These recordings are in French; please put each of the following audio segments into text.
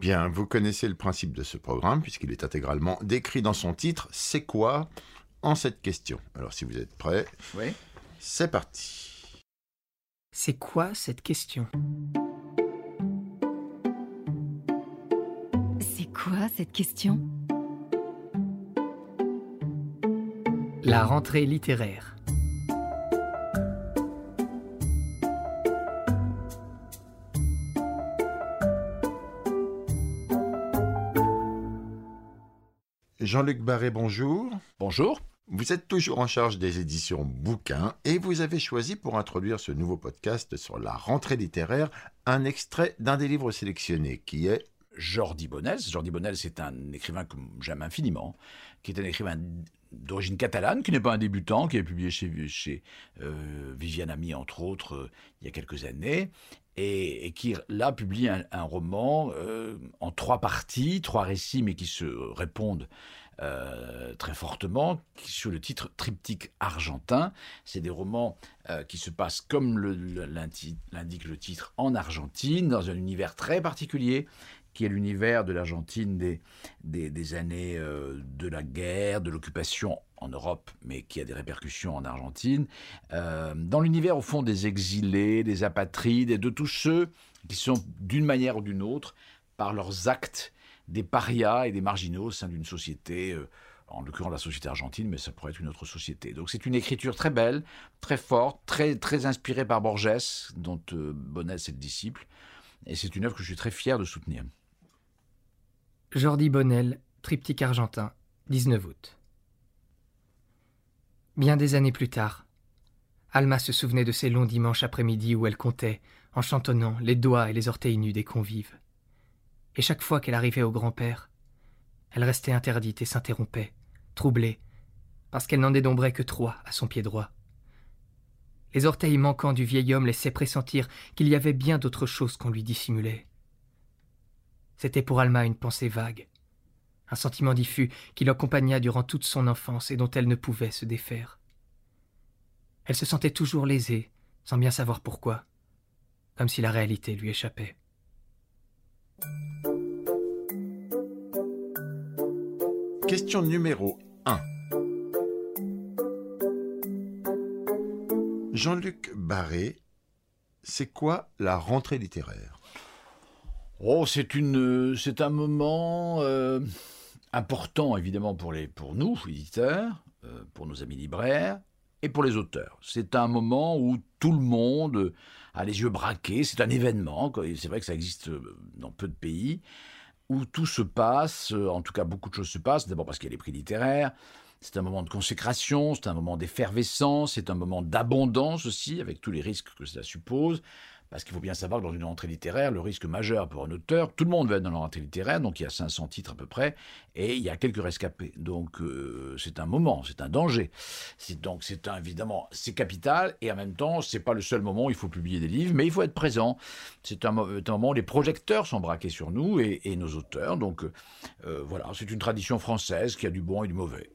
Bien, vous connaissez le principe de ce programme puisqu'il est intégralement décrit dans son titre. C'est quoi en cette question? Alors si vous êtes prêts, Oui. c'est parti. C'est quoi cette question? C'est quoi cette question? La rentrée littéraire. Jean-Luc Barré, bonjour. Bonjour. Vous êtes toujours en charge des éditions bouquins et vous avez choisi pour introduire ce nouveau podcast sur la rentrée littéraire un extrait d'un des livres sélectionnés qui est Jordi Bonnels. Jordi Bonnels, c'est un écrivain que j'aime infiniment, qui est un écrivain d'origine catalane, qui n'est pas un débutant, qui a publié chez, euh, Viviane Ami, entre autres, euh, il y a quelques années, et, qui, là, publie un, roman euh, en trois parties, trois récits, mais qui se répondent très fortement, sous le titre Triptyque argentin. C'est des romans qui se passent, comme l'indique le titre, en Argentine, dans un univers très particulier, qui est l'univers de l'Argentine des, des, années euh, de la guerre, de l'occupation en Europe, mais qui a des répercussions en Argentine, euh, dans l'univers au fond des exilés, des apatrides et de tous ceux qui sont d'une manière ou d'une autre, par leurs actes, des parias et des marginaux au sein d'une société, euh, en l'occurrence la société argentine, mais ça pourrait être une autre société. Donc c'est une écriture très belle, très forte, très, très inspirée par Borges, dont euh, Bonnel est le disciple, et c'est une œuvre que je suis très fier de soutenir. Jordi Bonnel, Triptyque argentin, 19 août. Bien des années plus tard, Alma se souvenait de ces longs dimanches après-midi où elle comptait, en chantonnant, les doigts et les orteils nus des convives. Et chaque fois qu'elle arrivait au grand-père, elle restait interdite et s'interrompait, troublée, parce qu'elle n'en dénombrait que trois à son pied droit. Les orteils manquants du vieil homme laissaient pressentir qu'il y avait bien d'autres choses qu'on lui dissimulait. C'était pour Alma une pensée vague, un sentiment diffus qui l'accompagna durant toute son enfance et dont elle ne pouvait se défaire. Elle se sentait toujours lésée, sans bien savoir pourquoi, comme si la réalité lui échappait. question numéro 1. Jean-Luc Barré, c'est quoi la rentrée littéraire? Oh, c'est une, c'est un moment euh, important évidemment pour les, pour nous éditeurs, euh, pour nos amis libraires et pour les auteurs. C'est un moment où tout le monde a les yeux braqués. C'est un événement. C'est vrai que ça existe euh, dans peu de pays où tout se passe. euh, En tout cas, beaucoup de choses se passent. D'abord parce qu'il y a les prix littéraires. C'est un moment de consécration, c'est un moment d'effervescence, c'est un moment d'abondance aussi, avec tous les risques que cela suppose. Parce qu'il faut bien savoir que dans une rentrée littéraire, le risque majeur pour un auteur, tout le monde va être dans la rentrée littéraire, donc il y a 500 titres à peu près, et il y a quelques rescapés. Donc euh, c'est un moment, c'est un danger. Donc c'est évidemment c'est capital, et en même temps c'est pas le seul moment où il faut publier des livres, mais il faut être présent. C'est un, mo- un moment où les projecteurs sont braqués sur nous et, nos auteurs. Donc euh, voilà, c'est une tradition française qui a du bon et du mauvais.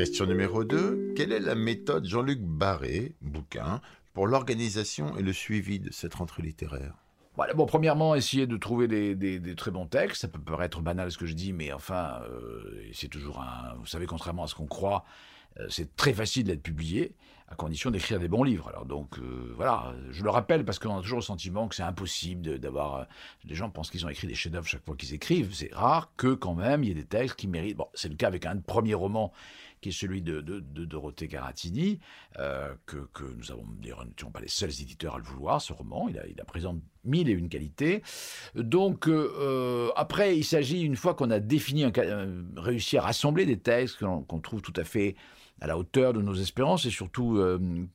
Question numéro 2. Quelle est la méthode Jean-Luc Barré, bouquin, pour l'organisation et le suivi de cette rentrée littéraire? Voilà, bon, premièrement, essayer de trouver des, très bons textes. Ça peut paraître banal ce que je dis, mais enfin, euh, c'est toujours un. Vous savez, contrairement à ce qu'on croit, euh, c'est très facile d'être publié, à condition d'écrire des bons livres. Alors donc, euh, voilà, je le rappelle parce qu'on a toujours le sentiment que c'est impossible d'avoir. les gens pensent qu'ils ont écrit des chefs-d'œuvre chaque fois qu'ils écrivent. C'est rare que, quand même, il y ait des textes qui méritent. Bon, c'est le cas avec un premier roman qui est celui de, de- de Dorothée Caratini, euh, que, nous avons, d'ailleurs, n'étions pas les seuls éditeurs à le vouloir, ce roman. Il, a, il mille et une qualités. Donc, euh, euh, après, il s'agit, une fois qu'on a défini, un, réussi à rassembler des textes qu'on trouve tout à fait à la hauteur de nos espérances et surtout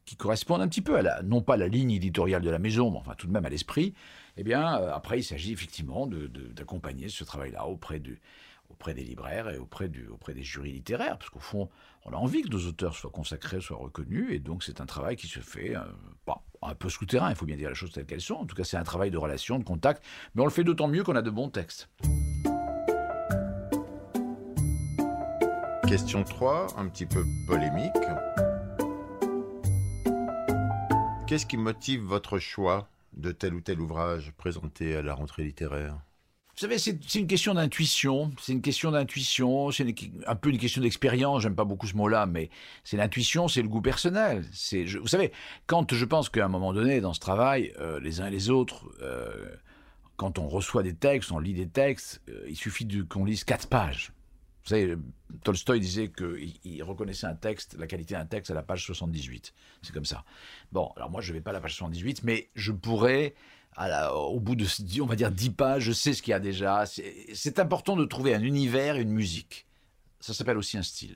qui correspondent un petit peu à la, non pas à la ligne éditoriale de la maison, mais enfin tout de même à l'esprit, eh bien, après, il s'agit effectivement de- de- d'accompagner ce travail-là auprès du, auprès des libraires et auprès, du, auprès des jurys littéraires, parce qu'au fond, on a envie que nos auteurs soient consacrés, soient reconnus, et donc c'est un travail qui se fait euh, un peu souterrain, il faut bien dire les choses telles qu'elles sont. En tout cas, c'est un travail de relation, de contact, mais on le fait d'autant mieux qu'on a de bons textes. Question 3, un petit peu polémique. Qu'est-ce qui motive votre choix de tel ou tel ouvrage présenté à la rentrée littéraire? Vous savez, c'est une question d'intuition. C'est une question d'intuition. C'est un peu une question d'expérience. J'aime pas beaucoup ce mot-là, mais c'est l'intuition, c'est le goût personnel. Vous savez, quand je pense qu'à un moment donné, dans ce travail, euh, les uns et les autres, euh, quand on reçoit des textes, on lit des textes, euh, il suffit qu'on lise quatre pages. Vous savez, Tolstoï disait qu'il reconnaissait un texte, la qualité d'un texte à la page 78. C'est comme ça. Bon, alors moi, je ne vais pas à la page 78, mais je pourrais au bout de, on va dire, 10 pages, je sais ce qu'il y a déjà. C'est important de trouver un univers, une musique. Ça s'appelle aussi un style.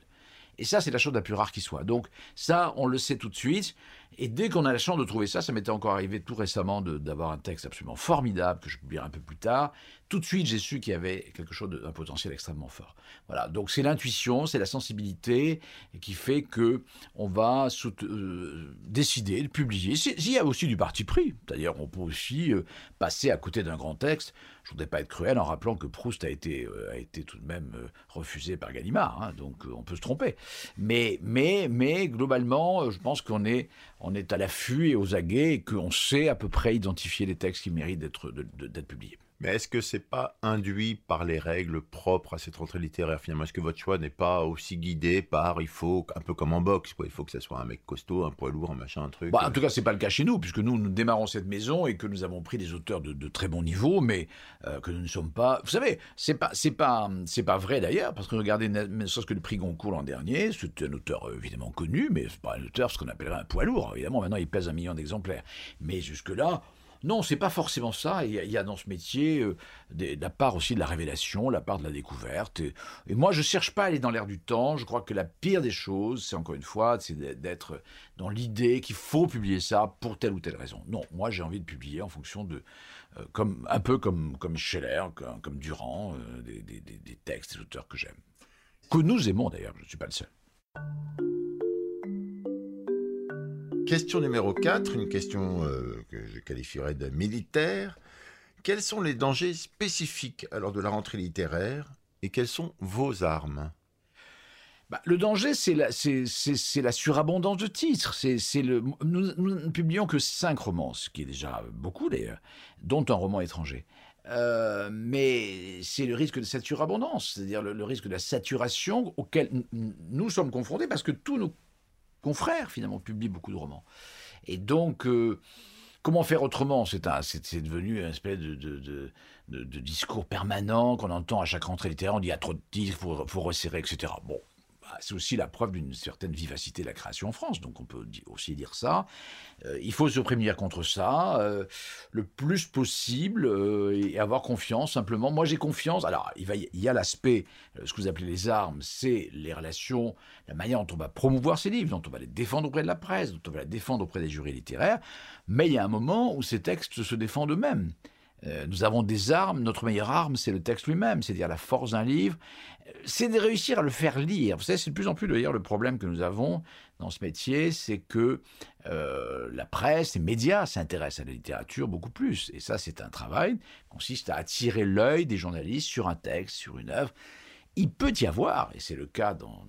Et ça, c'est la chose la plus rare qui soit. Donc ça, on le sait tout de suite. Et dès qu'on a la chance de trouver ça, ça m'était encore arrivé tout récemment d'avoir un texte absolument formidable que je publierai un peu plus tard. Tout de suite, j'ai su qu'il y avait quelque chose d'un potentiel extrêmement fort. Voilà. Donc c'est l'intuition, c'est la sensibilité qui fait que on va euh, décider de publier. Il y a aussi du parti pris. D'ailleurs, on peut aussi euh, passer à côté d'un grand texte. Je voudrais pas être cruel en rappelant que Proust a été, euh, a été tout de même refusé par Gallimard. Hein. donc on peut se tromper. Mais, mais, mais globalement, je pense qu'on est on est à l'affût et aux aguets et qu'on sait à peu près identifier les textes qui méritent d'être publiés. Mais est-ce que c'est pas induit par les règles propres à cette rentrée littéraire finalement? Est-ce que votre choix n'est pas aussi guidé par il faut un peu comme en boxe quoi Il faut que ce soit un mec costaud, un poids lourd, un machin, un truc. Bah, en tout cas, c'est pas le cas chez nous puisque nous nous démarrons cette maison et que nous avons pris des auteurs de, très bon niveau, mais euh, que nous ne sommes pas. Vous savez, c'est pas c'est pas c'est pas vrai d'ailleurs parce que regardez, ne serait-ce que le prix Goncourt l'an dernier, c'est un auteur euh, évidemment connu, mais c'est pas un auteur ce qu'on appellerait un poids lourd. Évidemment, maintenant il pèse un million d'exemplaires, mais jusque là. Non, c'est pas forcément ça. Il y, a, dans ce métier euh, la part aussi de la révélation, la part de la découverte. Et, moi, je cherche pas à aller dans l'air du temps. Je crois que la pire des choses, c'est encore une fois, c'est d'être dans l'idée qu'il faut publier ça pour telle ou telle raison. Non, moi, j'ai envie de publier en fonction de, euh, comme un peu comme comme Scheller, comme, Durand, euh, des, des textes, des auteurs que j'aime, que nous aimons d'ailleurs. Je ne suis pas le seul. Question numéro 4, une question euh, que je qualifierais de militaire. Quels sont les dangers spécifiques alors de la rentrée littéraire et quelles sont vos armes? Bah, le danger, c'est la, surabondance de titres. Nous, ne publions que cinq romans, ce qui est déjà beaucoup d'ailleurs, dont un roman étranger. Euh, mais c'est le risque de cette surabondance, c'est-à-dire le, le, risque de la saturation auquel nous sommes confrontés parce que tous nos confrères, finalement, publient beaucoup de romans. Et donc, euh, comment faire autrement? C'est devenu une espèce de, de, de, discours permanent qu'on entend à chaque rentrée littéraire. On dit il y a trop de titres, il faut, faut resserrer, etc. Bon, c'est aussi la preuve d'une certaine vivacité de la création en France, donc on peut aussi dire ça. Euh, il faut se prémunir contre ça euh, le plus possible euh, et avoir confiance simplement. Moi j'ai confiance. Alors il, il y a l'aspect, ce que vous appelez les armes, c'est les relations, la manière dont on va promouvoir ces livres, dont on va les défendre auprès de la presse, dont on va les défendre auprès des jurys littéraires. Mais il y a un moment où ces textes se défendent eux-mêmes. Euh, nous avons des armes, notre meilleure arme, c'est le texte lui-même, c'est-à-dire la force d'un livre. Euh, c'est de réussir à le faire lire. Vous savez, c'est de plus en plus d'ailleurs le problème que nous avons dans ce métier, c'est que euh, la presse, les médias s'intéressent à la littérature beaucoup plus. Et ça, c'est un travail qui consiste à attirer l'œil des journalistes sur un texte, sur une œuvre. Il peut y avoir, et c'est le cas dans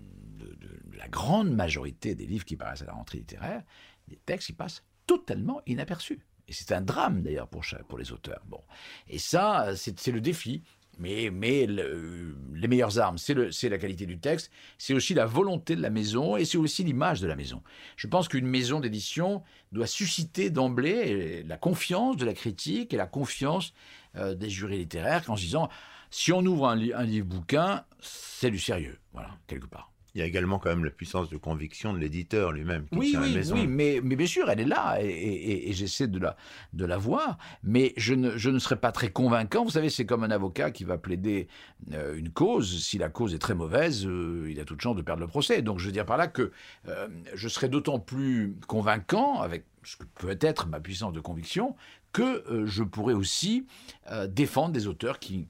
la grande majorité des livres qui paraissent à la rentrée littéraire, des textes qui passent totalement inaperçus. C'est un drame d'ailleurs pour, pour les auteurs. Bon. Et ça, c'est le défi. Mais, les meilleures armes, c'est la qualité du texte, c'est aussi la volonté de la maison et c'est aussi l'image de la maison. Je pense qu'une maison d'édition doit susciter d'emblée la confiance de la critique et la confiance euh, des jurys littéraires en se disant si on ouvre un, un livre bouquin, c'est du sérieux, voilà, quelque part. Il y a également quand même la puissance de conviction de l'éditeur lui-même. Oui, oui, oui, mais, mais bien sûr, elle est là et, j'essaie de la, de la voir, mais je ne, je ne serais pas très convaincant. Vous savez, c'est comme un avocat qui va plaider euh, une cause. Si la cause est très mauvaise, euh, il a toute chance de perdre le procès. Donc je veux dire par là que euh, je serais d'autant plus convaincant avec ce que peut être ma puissance de conviction, que euh, je pourrais aussi euh, défendre des auteurs qui,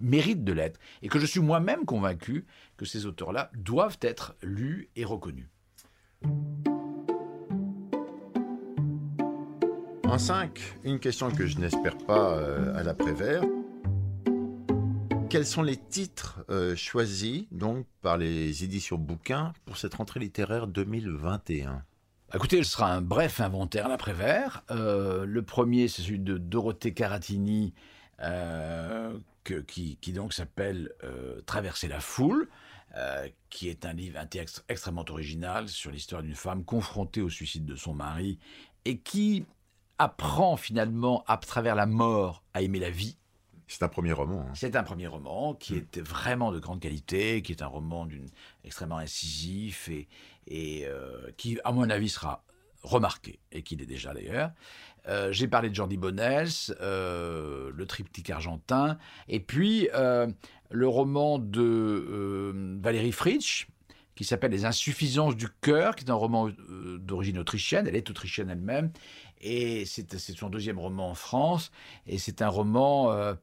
méritent de l'être, et que je suis moi-même convaincu que ces auteurs-là doivent être lus et reconnus. En 5, une question que je n'espère pas euh, à l'après-vert. Quels sont les titres choisis donc par les éditions bouquins pour cette rentrée littéraire 2021 Écoutez, ce sera un bref inventaire l'après-vert. Euh, le premier, c'est celui de Dorothée Caratini, euh, qui, donc s'appelle euh, Traverser la foule, qui est un livre, un texte extrêmement original sur l'histoire d'une femme confrontée au suicide de son mari et qui apprend finalement, à travers la mort, à aimer la vie. C'est un premier roman. Hein. C'est un premier roman qui mm. est vraiment de grande qualité, qui est un roman d'une extrêmement incisif et, et euh, qui, à mon avis, sera remarqué, et qui l'est déjà d'ailleurs. Euh, j'ai parlé de Jordi Bonels, euh, le triptyque argentin, et puis le roman de Valérie Fritsch, qui s'appelle Les insuffisances du cœur, qui est un roman d'origine autrichienne, elle est autrichienne elle-même, et c'est son deuxième roman en France, et c'est un roman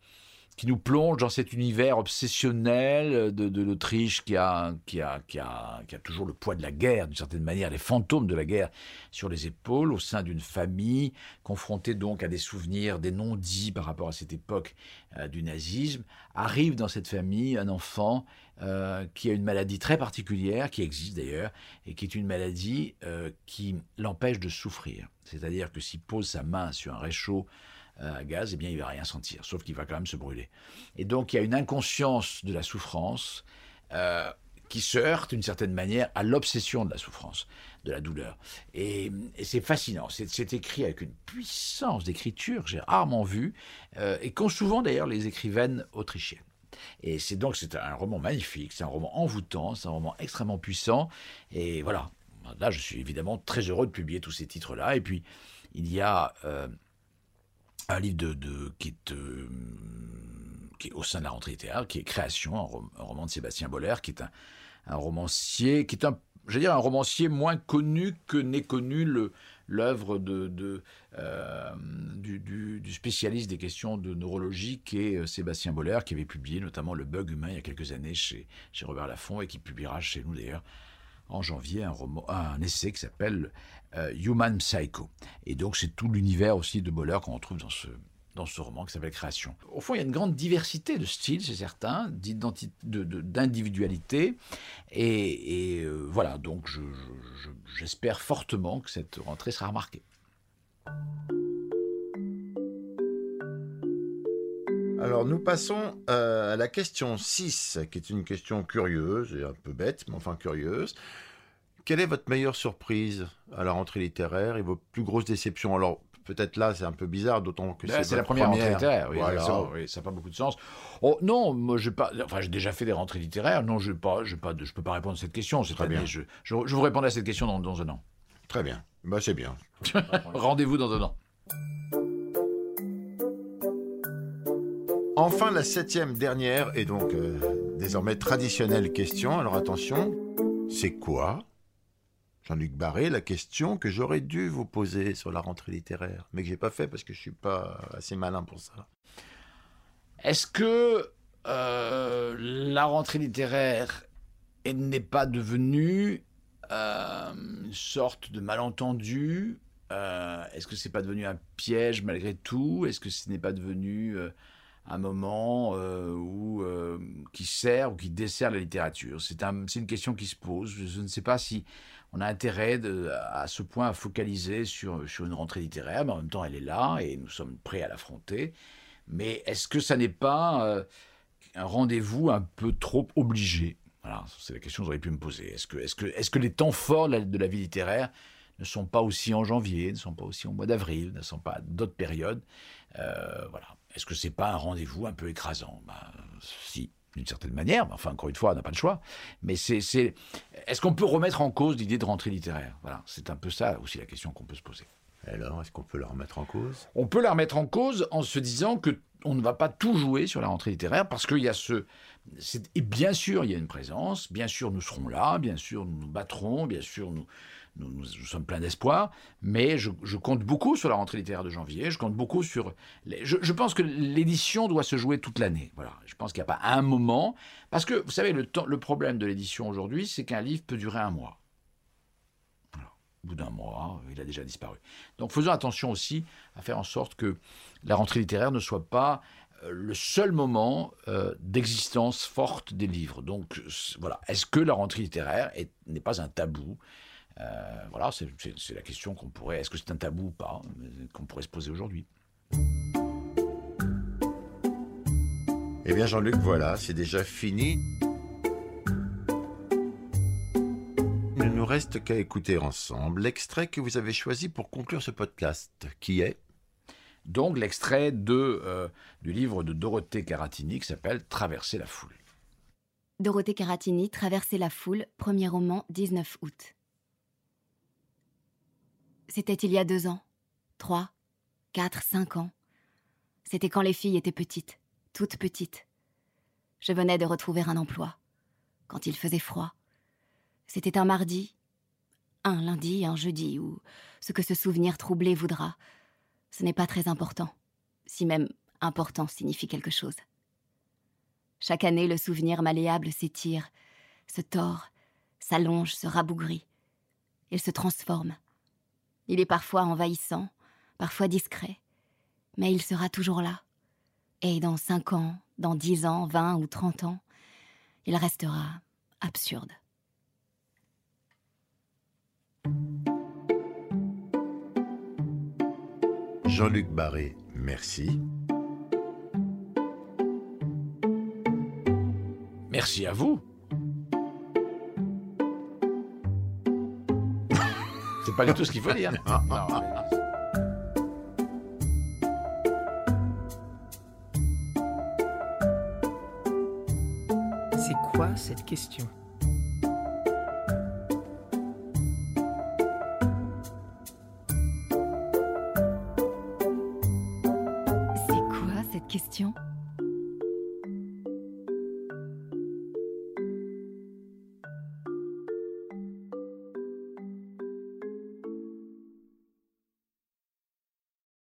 qui nous plonge dans cet univers obsessionnel de, l'Autriche qui a, qui, a, qui, a, qui a toujours le poids de la guerre, d'une certaine manière, les fantômes de la guerre sur les épaules, au sein d'une famille, confrontée donc à des souvenirs, des non-dits par rapport à cette époque euh, du nazisme. Arrive dans cette famille un enfant euh, qui a une maladie très particulière, qui existe d'ailleurs, et qui est une maladie euh, qui l'empêche de souffrir. C'est-à-dire que s'il pose sa main sur un réchaud, à gaz, eh bien, il va rien sentir, sauf qu'il va quand même se brûler. Et donc, il y a une inconscience de la souffrance euh, qui se heurte d'une certaine manière à l'obsession de la souffrance, de la douleur. Et, c'est fascinant. C'est écrit avec une puissance d'écriture que j'ai rarement vue, euh, et qu'ont souvent d'ailleurs les écrivaines autrichiennes. Et c'est donc c'est un roman magnifique, c'est un roman envoûtant, c'est un roman extrêmement puissant. Et voilà, là je suis évidemment très heureux de publier tous ces titres-là. Et puis il y a euh, un livre de, qui, est, euh, qui, est, au sein de la rentrée littéraire, qui est Création, un, roman de Sébastien Boller, qui est un, un romancier, qui est un, dire, un romancier moins connu que n'est connu le, l'œuvre de, euh, du, spécialiste des questions de neurologie qui est euh, Sébastien Boller, qui avait publié notamment Le bug humain il y a quelques années chez, chez Robert Laffont et qui publiera chez nous d'ailleurs en janvier un essai qui s'appelle euh, Human Psycho. Et donc c'est tout l'univers aussi de Boller qu'on retrouve dans ce, dans ce roman qui s'appelle Création. Au fond, il y a une grande diversité de styles, c'est certain, d'individualité. Et, et euh, voilà, donc j'espère fortement que cette rentrée sera remarquée. Alors nous passons euh, à la question 6, qui est une question curieuse et un peu bête, mais enfin curieuse. Quelle est votre meilleure surprise à la rentrée littéraire et vos plus grosses déceptions? Alors peut-être là c'est un peu bizarre, d'autant que c'est la première, rentrée littéraire. Oui, ça n'a pas beaucoup de sens. Oh, non, moi j'ai pas. Enfin, j'ai déjà fait des rentrées littéraires. Non, je ne pas, je peux pas répondre à cette question. Très bien. Je, je, vous répondrai à cette question dans, dans un an. Très bien. Bah c'est bien. Rendez-vous dans un an. Enfin, la septième dernière et donc euh, désormais traditionnelle question. Alors attention, c'est quoi, Jean-Luc Barré, la question que j'aurais dû vous poser sur la rentrée littéraire, mais que j'ai pas fait parce que je suis pas assez malin pour ça. Est-ce que euh, la rentrée littéraire n'est pas devenue euh, une sorte de malentendu Est-ce que c'est pas devenu un piège malgré tout? Est-ce que ce n'est pas devenu un moment euh, où, euh, qui sert ou qui dessert la littérature? C'est un, une question qui se pose. Je, ne sais pas si on a intérêt à ce point à focaliser sur, sur une rentrée littéraire, mais en même temps elle est là et nous sommes prêts à l'affronter. Mais est-ce que ça n'est pas euh, un rendez-vous un peu trop obligé? Voilà, c'est la question que j'aurais pu me poser. Est-ce que, les temps forts de la, vie littéraire ne sont pas aussi en janvier, ne sont pas aussi au mois d'avril, ne sont pas d'autres périodes? Voilà. Est-ce que c'est pas un rendez-vous un peu écrasant? Ben, Si, d'une certaine manière. Enfin, encore une fois, on n'a pas le choix. Mais c'est, est-ce qu'on peut remettre en cause l'idée de rentrée littéraire? Voilà, c'est un peu ça aussi la question qu'on peut se poser. Alors, est-ce qu'on peut la remettre en cause? On peut la remettre en cause en se disant que on ne va pas tout jouer sur la rentrée littéraire parce qu'il y a ce. Et bien sûr, il y a une présence, bien sûr, nous serons là, bien sûr, nous nous battrons, bien sûr, nous, nous, sommes pleins d'espoir, mais je, compte beaucoup sur la rentrée littéraire de janvier, je compte beaucoup sur... je, pense que l'édition doit se jouer toute l'année. Voilà. Je pense qu'il n'y a pas un moment, parce que vous savez, le, problème de l'édition aujourd'hui, c'est qu'un livre peut durer un mois. Au bout d'un mois, il a déjà disparu. Donc faisons attention aussi à faire en sorte que la rentrée littéraire ne soit pas le seul moment euh, d'existence forte des livres. Donc voilà, est-ce que la rentrée littéraire n'est pas un tabou? Euh, voilà, c'est la question qu'on pourrait. Est-ce que c'est un tabou ou pas Qu'on pourrait se poser aujourd'hui? Eh bien, Jean-Luc, voilà, c'est déjà fini. Il ne nous reste qu'à écouter ensemble l'extrait que vous avez choisi pour conclure ce podcast, qui est donc l'extrait de, euh, du livre de Dorothée Caratini qui s'appelle Traverser la foule. Dorothée Caratini, Traverser la foule, premier roman, 19 août. C'était il y a deux ans, trois, quatre, cinq ans. C'était quand les filles étaient petites, toutes petites. Je venais de retrouver un emploi, quand il faisait froid. C'était un mardi, un lundi, un jeudi, ou ce que ce souvenir troublé voudra. Ce n'est pas très important, si même important signifie quelque chose. Chaque année, le souvenir malléable s'étire, se tord, s'allonge, se rabougrit. Il se transforme. Il est parfois envahissant, parfois discret, mais il sera toujours là. Et dans cinq ans, dans dix ans, vingt ou trente ans, il restera absurde. Jean-Luc Barré, merci. Merci à vous. C'est pas du tout ce qu'il faut dire. C'est quoi cette question? Question